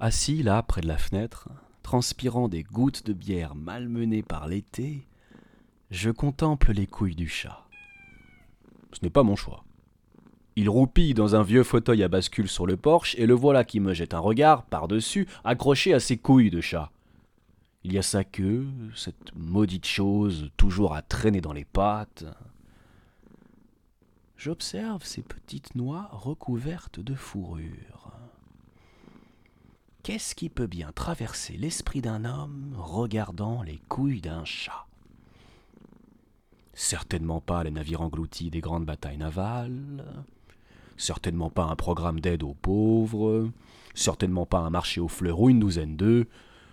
Assis là, près de la fenêtre, transpirant des gouttes de bière malmenées par l'été, je contemple les couilles du chat. Ce n'est pas mon choix. Il roupille dans un vieux fauteuil à bascule sur le porche et le voilà qui me jette un regard par-dessus, accroché à ses couilles de chat. Il y a sa queue, cette maudite chose toujours à traîner dans les pattes. J'observe ces petites noix recouvertes de fourrure. Qu'est-ce qui peut bien traverser l'esprit d'un homme regardant les couilles d'un chat? Certainement pas les navires engloutis des grandes batailles navales, certainement pas un programme d'aide aux pauvres, certainement pas un marché aux fleurs ou une douzaine d'œufs,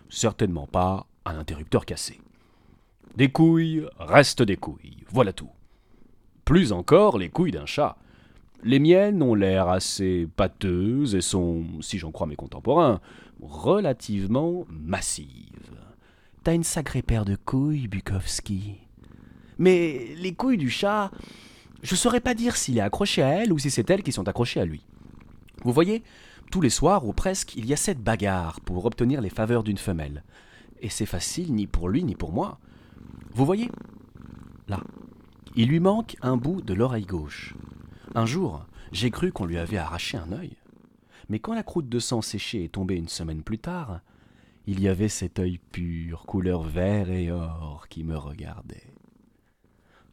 certainement pas un interrupteur cassé. Des couilles restent des couilles, voilà tout. Plus encore les couilles d'un chat. Les miennes ont l'air assez pâteuses et sont, si j'en crois mes contemporains, relativement massives. T'as une sacrée paire de couilles, Bukowski. Mais les couilles du chat, je saurais pas dire s'il est accroché à elle ou si c'est elles qui sont accrochées à lui. Vous voyez, tous les soirs ou presque, il y a cette bagarre pour obtenir les faveurs d'une femelle. Et c'est facile ni pour lui ni pour moi. Vous voyez? Là. Il lui manque un bout de l'oreille gauche. Un jour, j'ai cru qu'on lui avait arraché un œil. Mais quand la croûte de sang séchée est tombée une semaine plus tard, il y avait cet œil pur, couleur vert et or, qui me regardait.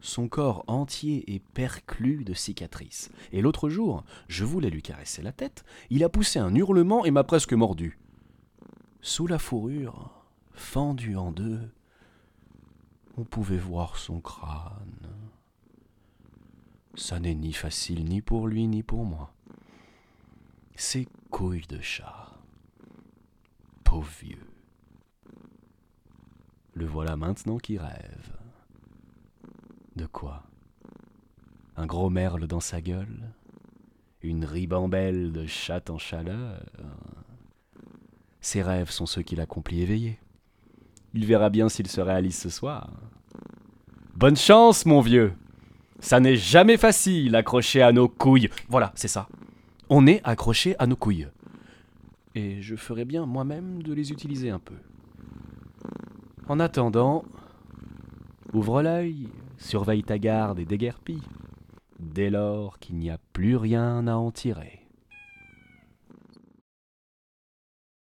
Son corps entier est perclus de cicatrices. Et l'autre jour, je voulais lui caresser la tête, il a poussé un hurlement et m'a presque mordu. Sous la fourrure, fendue en deux, on pouvait voir son crâne. Ça n'est ni facile ni pour lui ni pour moi. Ses couilles de chat. Pauvre vieux. Le voilà maintenant qui rêve. De quoi? Un gros merle dans sa gueule? Une ribambelle de chatte en chaleur? Ses rêves sont ceux qu'il accomplit éveillé. Il verra bien s'il se réalise ce soir. Bonne chance, mon vieux Ça n'est jamais facile, accroché à nos couilles. Voilà, c'est ça. On est accroché à nos couilles. Et je ferai bien moi-même de les utiliser un peu. En attendant, ouvre l'œil, surveille ta garde et déguerpis, dès lors qu'il n'y a plus rien à en tirer.